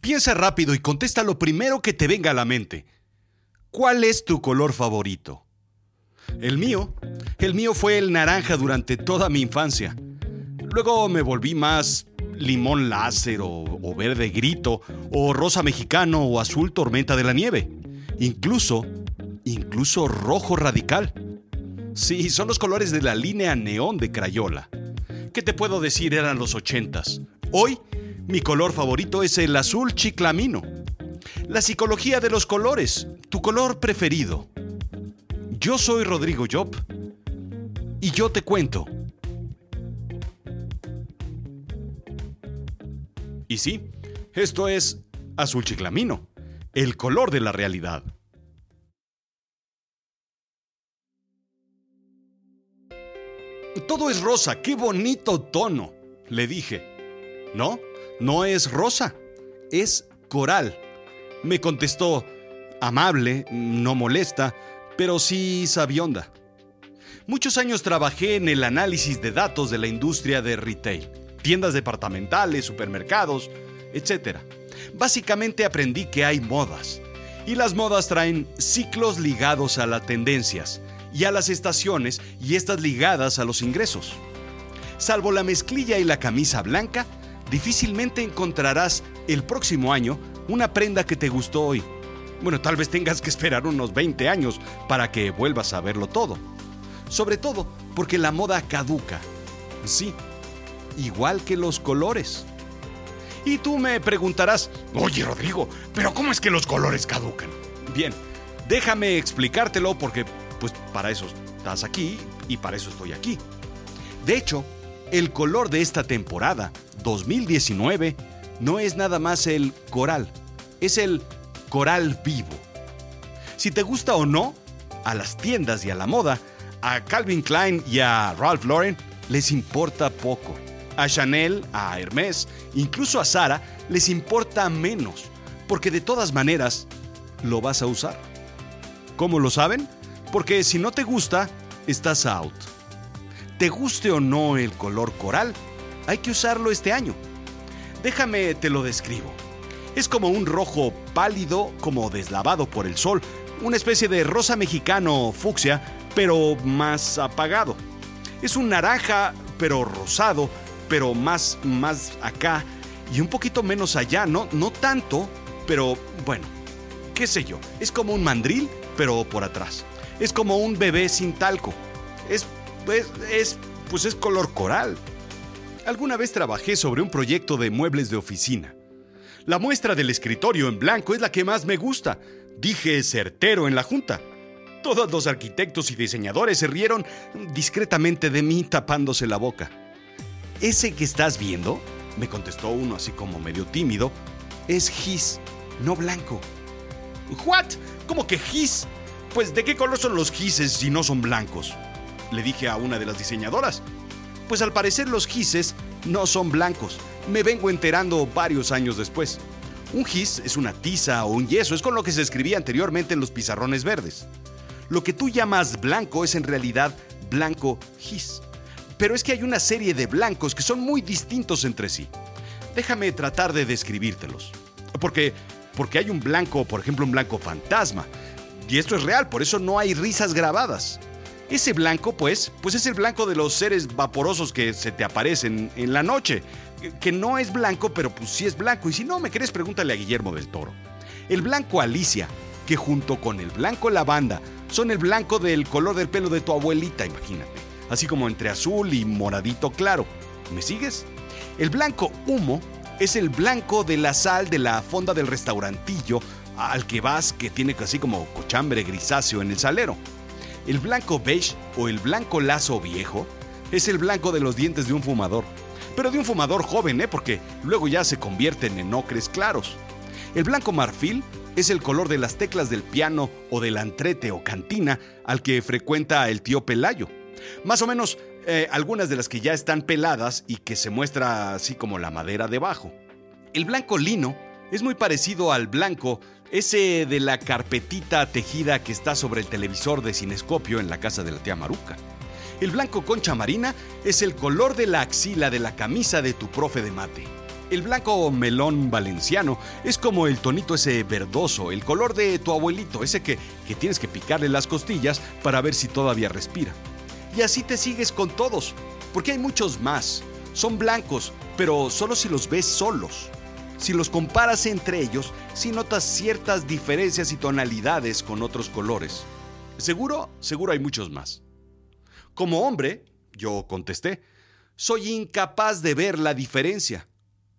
Piensa rápido y contesta lo primero que te venga a la mente. ¿Cuál es tu color favorito? El mío, el mío fue el naranja durante toda mi infancia. Luego me volví más limón láser o, o, verde grito o rosa mexicano o azul tormenta de la nieve. Incluso, incluso rojo radical. Sí, son los colores de la línea neón de Crayola. ¿Qué te puedo decir? Eran los ochentas. Hoy, mi color favorito es el azul chiclamino. La psicología de los colores, tu color preferido. Yo soy Rodrigo Job y yo te cuento. Y sí, esto es azul chiclamino, el color de la realidad. Todo es rosa, qué bonito tono, le dije. No, no es rosa, es coral. Me contestó, amable, no molesta, pero sí sabionda. Muchos años trabajé en el análisis de datos de la industria de retail, tiendas departamentales, supermercados, etc. Básicamente aprendí que hay modas, y las modas traen ciclos ligados a las tendencias y a las estaciones y estas ligadas a los ingresos. Salvo la mezclilla y la camisa blanca, difícilmente encontrarás el próximo año una prenda que te gustó hoy. Bueno, tal vez tengas que esperar unos 20 años para que vuelvas a verlo todo. Sobre todo porque la moda caduca. Sí, igual que los colores. Y tú me preguntarás, oye Rodrigo, pero ¿cómo es que los colores caducan? Bien, déjame explicártelo porque pues para eso estás aquí y para eso estoy aquí. De hecho, el color de esta temporada, 2019, no es nada más el coral, es el coral vivo. Si te gusta o no, a las tiendas y a la moda, a Calvin Klein y a Ralph Lauren les importa poco. A Chanel, a Hermès, incluso a Sara les importa menos, porque de todas maneras lo vas a usar. ¿Cómo lo saben? Porque si no te gusta, estás out. Te guste o no el color coral, hay que usarlo este año. Déjame te lo describo. Es como un rojo pálido, como deslavado por el sol, una especie de rosa mexicano fucsia, pero más apagado. Es un naranja, pero rosado, pero más, más acá y un poquito menos allá, no, no tanto, pero bueno, qué sé yo, es como un mandril, pero por atrás. Es como un bebé sin talco. Es, es, es pues es color coral. Alguna vez trabajé sobre un proyecto de muebles de oficina. La muestra del escritorio en blanco es la que más me gusta, dije certero en la junta. Todos los arquitectos y diseñadores se rieron discretamente de mí tapándose la boca. ¿Ese que estás viendo? me contestó uno así como medio tímido. Es gis, no blanco. ¿What? ¿Cómo que gis? Pues ¿de qué color son los gises si no son blancos? Le dije a una de las diseñadoras. Pues al parecer los gises no son blancos. Me vengo enterando varios años después. Un gis es una tiza o un yeso, es con lo que se escribía anteriormente en los pizarrones verdes. Lo que tú llamas blanco es en realidad blanco gis. Pero es que hay una serie de blancos que son muy distintos entre sí. Déjame tratar de describírtelos. Porque, porque hay un blanco, por ejemplo, un blanco fantasma. Y esto es real, por eso no hay risas grabadas. Ese blanco, pues, pues es el blanco de los seres vaporosos que se te aparecen en la noche. Que no es blanco, pero pues sí es blanco. Y si no me crees, pregúntale a Guillermo del Toro. El blanco Alicia, que junto con el blanco lavanda son el blanco del color del pelo de tu abuelita, imagínate. Así como entre azul y moradito claro. ¿Me sigues? El blanco humo es el blanco de la sal de la fonda del restaurantillo al que vas que tiene así como cochambre grisáceo en el salero. El blanco beige o el blanco lazo viejo es el blanco de los dientes de un fumador. Pero de un fumador joven, ¿eh? Porque luego ya se convierten en ocres claros. El blanco marfil es el color de las teclas del piano o del antrete o cantina al que frecuenta el tío Pelayo. Más o menos eh, algunas de las que ya están peladas y que se muestra así como la madera debajo. El blanco lino es muy parecido al blanco ese de la carpetita tejida que está sobre el televisor de cinescopio en la casa de la tía Maruca. El blanco concha marina es el color de la axila de la camisa de tu profe de mate. El blanco melón valenciano es como el tonito ese verdoso, el color de tu abuelito, ese que, que tienes que picarle las costillas para ver si todavía respira. Y así te sigues con todos, porque hay muchos más. Son blancos, pero solo si los ves solos. Si los comparas entre ellos, si notas ciertas diferencias y tonalidades con otros colores. Seguro, seguro hay muchos más. Como hombre, yo contesté, soy incapaz de ver la diferencia.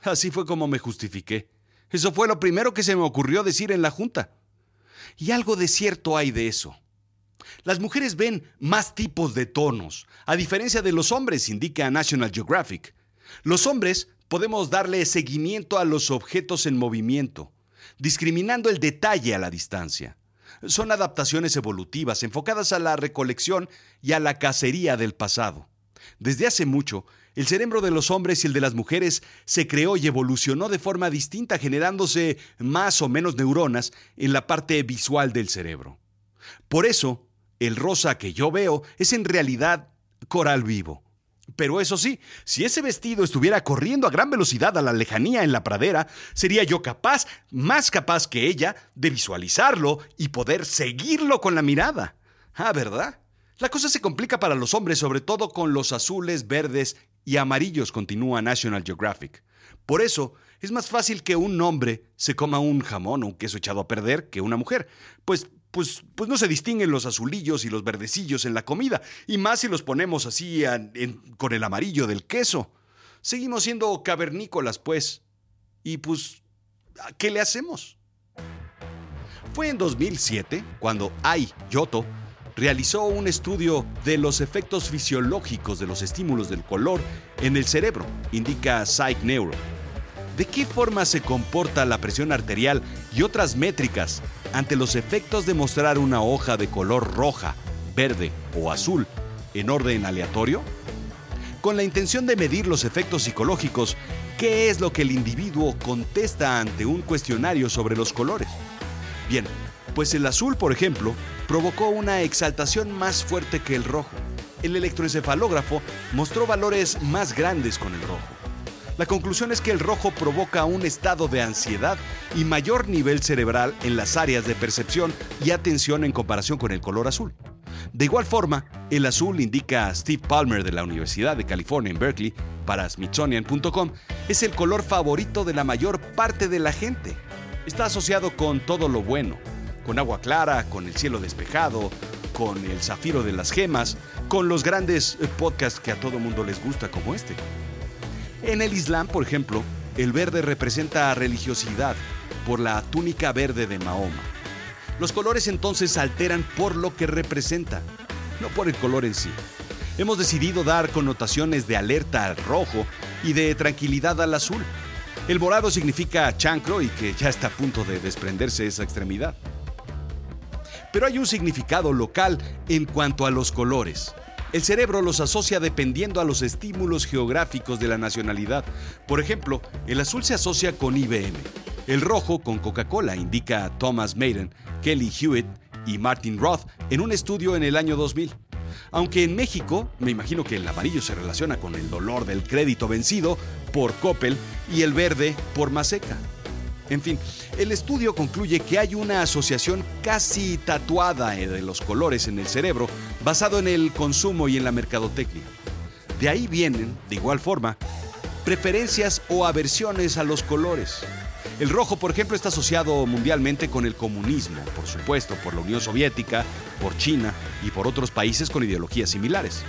Así fue como me justifiqué. Eso fue lo primero que se me ocurrió decir en la junta. Y algo de cierto hay de eso. Las mujeres ven más tipos de tonos, a diferencia de los hombres, indica National Geographic. Los hombres podemos darle seguimiento a los objetos en movimiento, discriminando el detalle a la distancia. Son adaptaciones evolutivas enfocadas a la recolección y a la cacería del pasado. Desde hace mucho, el cerebro de los hombres y el de las mujeres se creó y evolucionó de forma distinta, generándose más o menos neuronas en la parte visual del cerebro. Por eso, el rosa que yo veo es en realidad coral vivo. Pero eso sí, si ese vestido estuviera corriendo a gran velocidad a la lejanía en la pradera, sería yo capaz, más capaz que ella, de visualizarlo y poder seguirlo con la mirada. Ah, ¿verdad? La cosa se complica para los hombres, sobre todo con los azules, verdes y amarillos, continúa National Geographic. Por eso, es más fácil que un hombre se coma un jamón o un queso echado a perder que una mujer, pues pues, pues, no se distinguen los azulillos y los verdecillos en la comida, y más si los ponemos así con el amarillo del queso. Seguimos siendo cavernícolas, pues. Y pues, ¿qué le hacemos? Fue en 2007 cuando Ai Yoto realizó un estudio de los efectos fisiológicos de los estímulos del color en el cerebro, indica Psych Neuro. ¿De qué forma se comporta la presión arterial y otras métricas ante los efectos de mostrar una hoja de color roja, verde o azul en orden aleatorio? Con la intención de medir los efectos psicológicos, ¿qué es lo que el individuo contesta ante un cuestionario sobre los colores? Bien, pues el azul, por ejemplo, provocó una exaltación más fuerte que el rojo. El electroencefalógrafo mostró valores más grandes con el rojo. La conclusión es que el rojo provoca un estado de ansiedad y mayor nivel cerebral en las áreas de percepción y atención en comparación con el color azul. De igual forma, el azul, indica Steve Palmer de la Universidad de California en Berkeley para Smithsonian.com, es el color favorito de la mayor parte de la gente. Está asociado con todo lo bueno, con agua clara, con el cielo despejado, con el zafiro de las gemas, con los grandes eh, podcasts que a todo mundo les gusta como este. En el Islam, por ejemplo, el verde representa religiosidad por la túnica verde de Mahoma. Los colores entonces alteran por lo que representa, no por el color en sí. Hemos decidido dar connotaciones de alerta al rojo y de tranquilidad al azul. El morado significa chancro y que ya está a punto de desprenderse esa extremidad. Pero hay un significado local en cuanto a los colores. El cerebro los asocia dependiendo a los estímulos geográficos de la nacionalidad. Por ejemplo, el azul se asocia con IBM, el rojo con Coca-Cola, indica Thomas Maiden, Kelly Hewitt y Martin Roth en un estudio en el año 2000. Aunque en México, me imagino que el amarillo se relaciona con el dolor del crédito vencido por Coppel y el verde por Maseca. En fin, el estudio concluye que hay una asociación casi tatuada de los colores en el cerebro basado en el consumo y en la mercadotecnia. De ahí vienen, de igual forma, preferencias o aversiones a los colores. El rojo, por ejemplo, está asociado mundialmente con el comunismo, por supuesto, por la Unión Soviética, por China y por otros países con ideologías similares.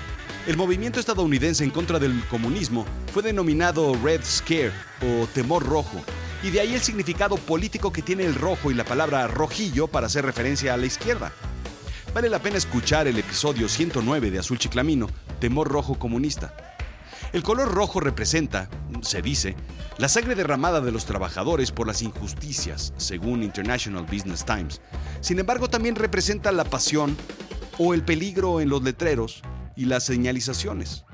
El movimiento estadounidense en contra del comunismo fue denominado Red Scare o temor rojo y de ahí el significado político que tiene el rojo y la palabra rojillo para hacer referencia a la izquierda. Vale la pena escuchar el episodio 109 de Azul Chiclamino, Temor Rojo Comunista. El color rojo representa, se dice, la sangre derramada de los trabajadores por las injusticias, según International Business Times. Sin embargo, también representa la pasión o el peligro en los letreros y las señalizaciones.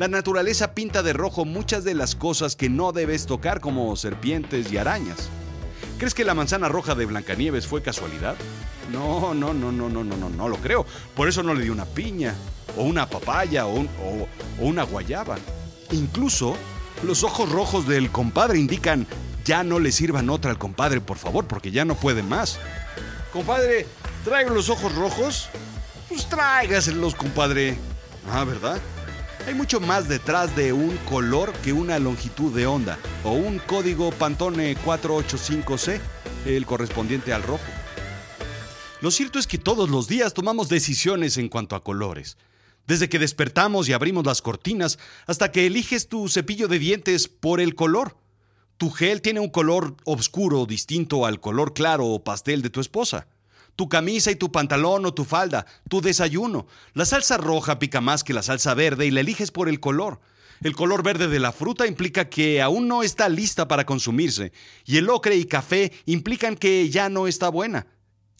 La naturaleza pinta de rojo muchas de las cosas que no debes tocar como serpientes y arañas. ¿Crees que la manzana roja de Blancanieves fue casualidad? No, no, no, no, no, no, no, no lo creo. Por eso no le dio una piña, o una papaya, o, o una guayaba. Incluso Los ojos rojos del compadre indican ya no le sirvan otra al compadre, por favor, porque ya no puede más. Compadre, ¿traigo los ojos rojos? Pues tráigaselos, compadre. Ah, ¿verdad? Hay mucho más detrás de un color que una longitud de onda o un código Pantone 485C, el correspondiente al rojo. Lo cierto es que todos los días tomamos decisiones en cuanto a colores. Desde que despertamos y abrimos las cortinas hasta que eliges tu cepillo de dientes por el color. Tu gel tiene un color oscuro distinto al color claro o pastel de tu esposa. Tu camisa y tu pantalón o tu falda, tu desayuno. La salsa roja pica más que la salsa verde y la eliges por el color. El color verde de la fruta implica que aún no está lista para consumirse, y el ocre y café implican que ya no está buena.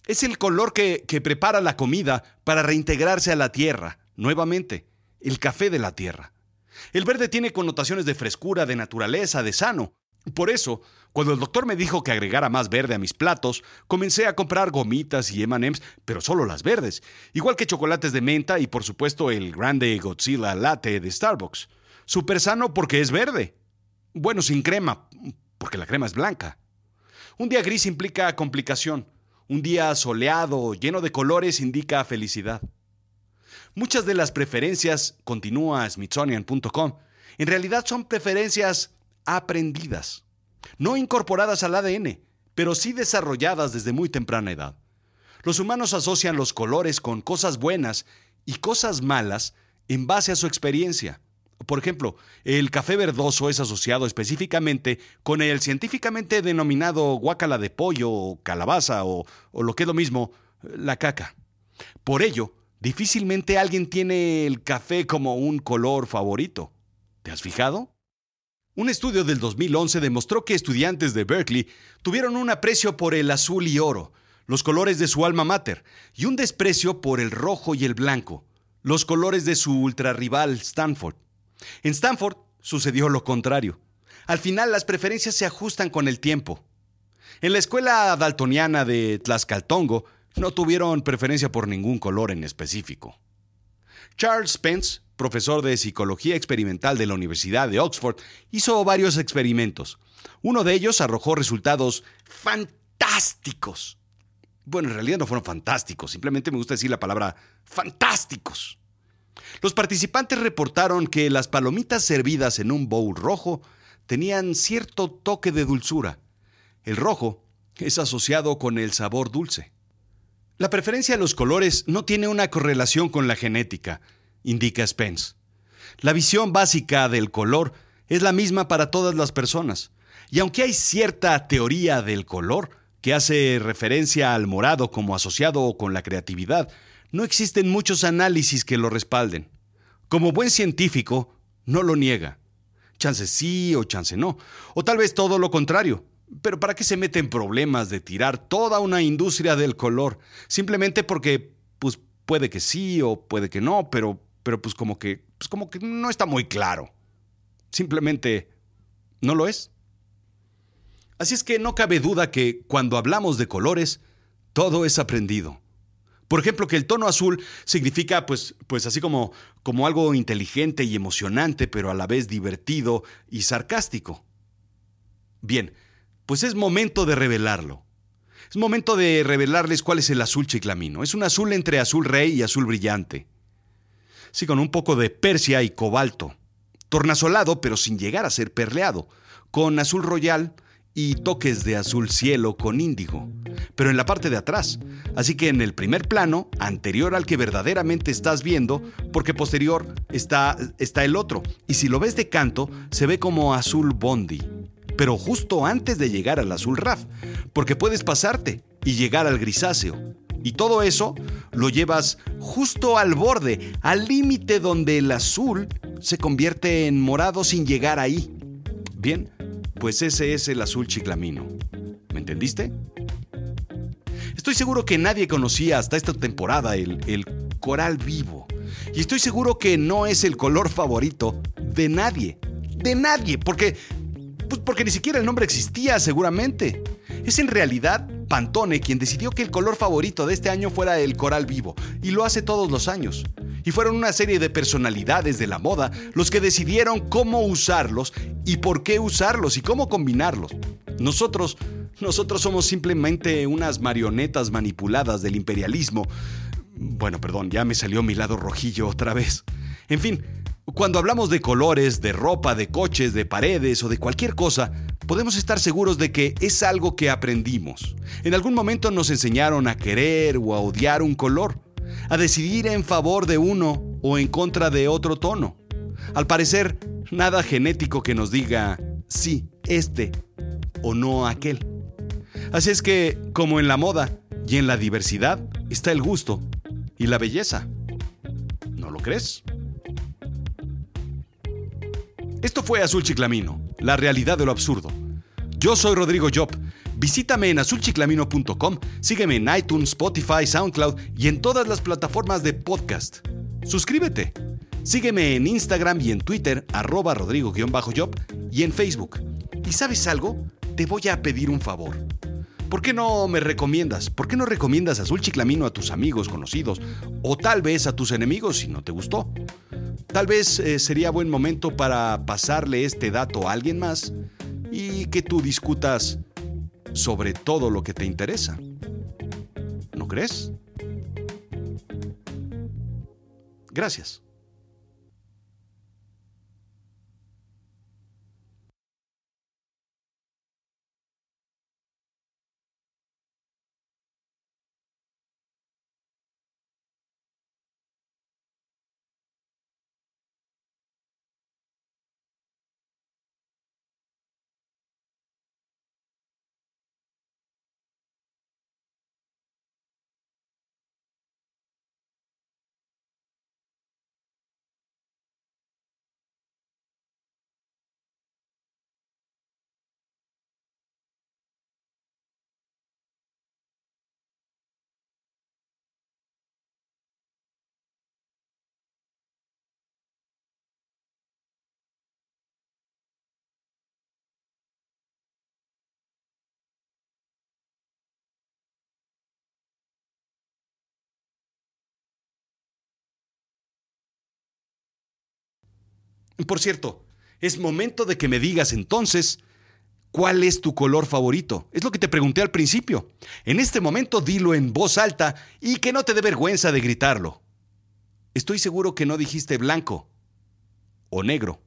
Es el color que, prepara la comida para reintegrarse a la tierra, nuevamente, el café de la tierra. El verde tiene connotaciones de frescura, de naturaleza, de sano. Por eso, cuando el doctor me dijo que agregara más verde a mis platos, comencé a comprar gomitas y M&M's, pero solo las verdes, igual que chocolates de menta y por supuesto el grande Godzilla Latte de Starbucks. Super sano porque es verde. Bueno, sin crema, porque la crema es blanca. Un día gris implica complicación. Un día soleado, lleno de colores, indica felicidad. Muchas de las preferencias, continúa Smithsonian.com, en realidad son preferencias aprendidas, no incorporadas al ADN, pero sí desarrolladas desde muy temprana edad. Los humanos asocian los colores con cosas buenas y cosas malas en base a su experiencia. Por ejemplo, el café verdoso es asociado específicamente con el científicamente denominado guacala de pollo o calabaza o, lo que es lo mismo, la caca. Por ello, difícilmente alguien tiene el café como un color favorito. ¿Te has fijado? Un estudio del 2011 demostró que estudiantes de Berkeley tuvieron un aprecio por el azul y oro, los colores de su alma mater, y un desprecio por el rojo y el blanco, los colores de su ultrarrival Stanford. En Stanford sucedió lo contrario. Al final las preferencias se ajustan con el tiempo. En la escuela daltoniana de Tlaxcaltongo no tuvieron preferencia por ningún color en específico. Charles Spence, profesor de psicología experimental de la Universidad de Oxford, hizo varios experimentos. Uno de ellos arrojó resultados fantásticos. Bueno, en realidad no fueron fantásticos, simplemente me gusta decir la palabra fantásticos. Los participantes reportaron que las palomitas servidas en un bowl rojo tenían cierto toque de dulzura. El rojo es asociado con el sabor dulce. La preferencia a los colores no tiene una correlación con la genética, indica Spence. La visión básica del color es la misma para todas las personas, y aunque hay cierta teoría del color que hace referencia al morado como asociado con la creatividad, no existen muchos análisis que lo respalden. Como buen científico, no lo niega. Chance sí o chance no, o tal vez todo lo contrario. Pero ¿para qué se mete en problemas de tirar toda una industria del color? Simplemente porque, pues puede que sí o puede que no, pero, pero pues como que, pues como que no está muy claro. Simplemente no lo es. Así es que no cabe duda que cuando hablamos de colores, todo es aprendido. Por ejemplo, que el tono azul significa, pues, pues así como, como algo inteligente y emocionante, pero a la vez divertido y sarcástico. Bien, pues es momento de revelarlo. Es momento de revelarles cuál es el azul chiclamino. Es un azul entre azul rey y azul brillante. Sí, con un poco de persia y cobalto. Tornasolado, pero sin llegar a ser perleado. Con azul royal y toques de azul cielo con índigo. Pero en la parte de atrás. Así que en el primer plano, anterior al que verdaderamente estás viendo, porque posterior está, está el otro. Y si lo ves de canto, se ve como azul bondi pero justo antes de llegar al azul RAF, porque puedes pasarte y llegar al grisáceo. Y todo eso lo llevas justo al borde, al límite donde el azul se convierte en morado sin llegar ahí. Bien, pues ese es el azul chiclamino. ¿Me entendiste? Estoy seguro que nadie conocía hasta esta temporada el, el coral vivo. Y estoy seguro que no es el color favorito de nadie. De nadie, porque pues porque ni siquiera el nombre existía, seguramente. Es en realidad Pantone quien decidió que el color favorito de este año fuera el coral vivo, y lo hace todos los años. Y fueron una serie de personalidades de la moda los que decidieron cómo usarlos y por qué usarlos y cómo combinarlos. Nosotros, nosotros somos simplemente unas marionetas manipuladas del imperialismo. Bueno, perdón, ya me salió mi lado rojillo otra vez. En fin, cuando hablamos de colores, de ropa, de coches, de paredes o de cualquier cosa, podemos estar seguros de que es algo que aprendimos. En algún momento nos enseñaron a querer o a odiar un color, a decidir en favor de uno o en contra de otro tono. Al parecer, nada genético que nos diga sí, este o no aquel. Así es que, como en la moda y en la diversidad, está el gusto y la belleza. ¿No lo crees? Esto fue Azul Chiclamino, la realidad de lo absurdo. Yo soy Rodrigo Job. Visítame en azulchiclamino.com, sígueme en iTunes, Spotify, SoundCloud y en todas las plataformas de podcast. Suscríbete. Sígueme en Instagram y en Twitter, arroba rodrigo-job y en Facebook. ¿Y sabes algo? Te voy a pedir un favor. ¿Por qué no me recomiendas? ¿Por qué no recomiendas Azul Chiclamino a tus amigos, conocidos o tal vez a tus enemigos si no te gustó? Tal vez eh, sería buen momento para pasarle este dato a alguien más y que tú discutas sobre todo lo que te interesa. ¿No crees? Gracias. Por cierto, es momento de que me digas entonces cuál es tu color favorito. Es lo que te pregunté al principio. En este momento dilo en voz alta y que no te dé vergüenza de gritarlo. Estoy seguro que no dijiste blanco, o negro,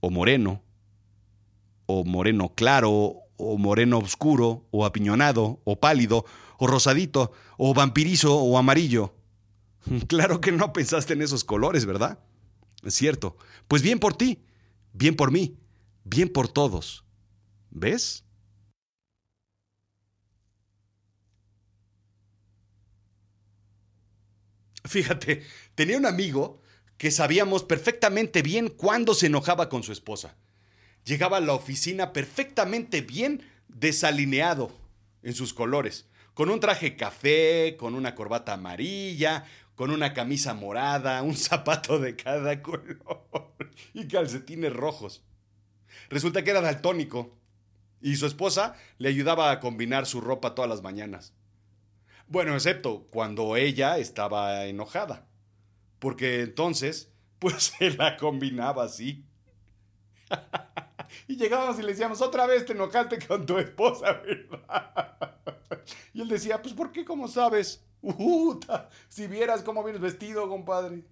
o moreno, o moreno claro, o moreno oscuro, o apiñonado, o pálido, o rosadito, o vampirizo, o amarillo. Claro que no pensaste en esos colores, ¿verdad? Es cierto. Pues bien por ti, bien por mí, bien por todos. ¿Ves? Fíjate, tenía un amigo que sabíamos perfectamente bien cuándo se enojaba con su esposa. Llegaba a la oficina perfectamente bien desalineado en sus colores, con un traje café, con una corbata amarilla, con una camisa morada, un zapato de cada color y calcetines rojos. Resulta que era daltónico y su esposa le ayudaba a combinar su ropa todas las mañanas. Bueno, excepto cuando ella estaba enojada, porque entonces, pues se la combinaba así. y llegábamos y le decíamos, otra vez te enojaste con tu esposa, ¿verdad? y él decía, pues ¿por qué? ¿Cómo sabes? Si vieras cómo vienes vestido, compadre.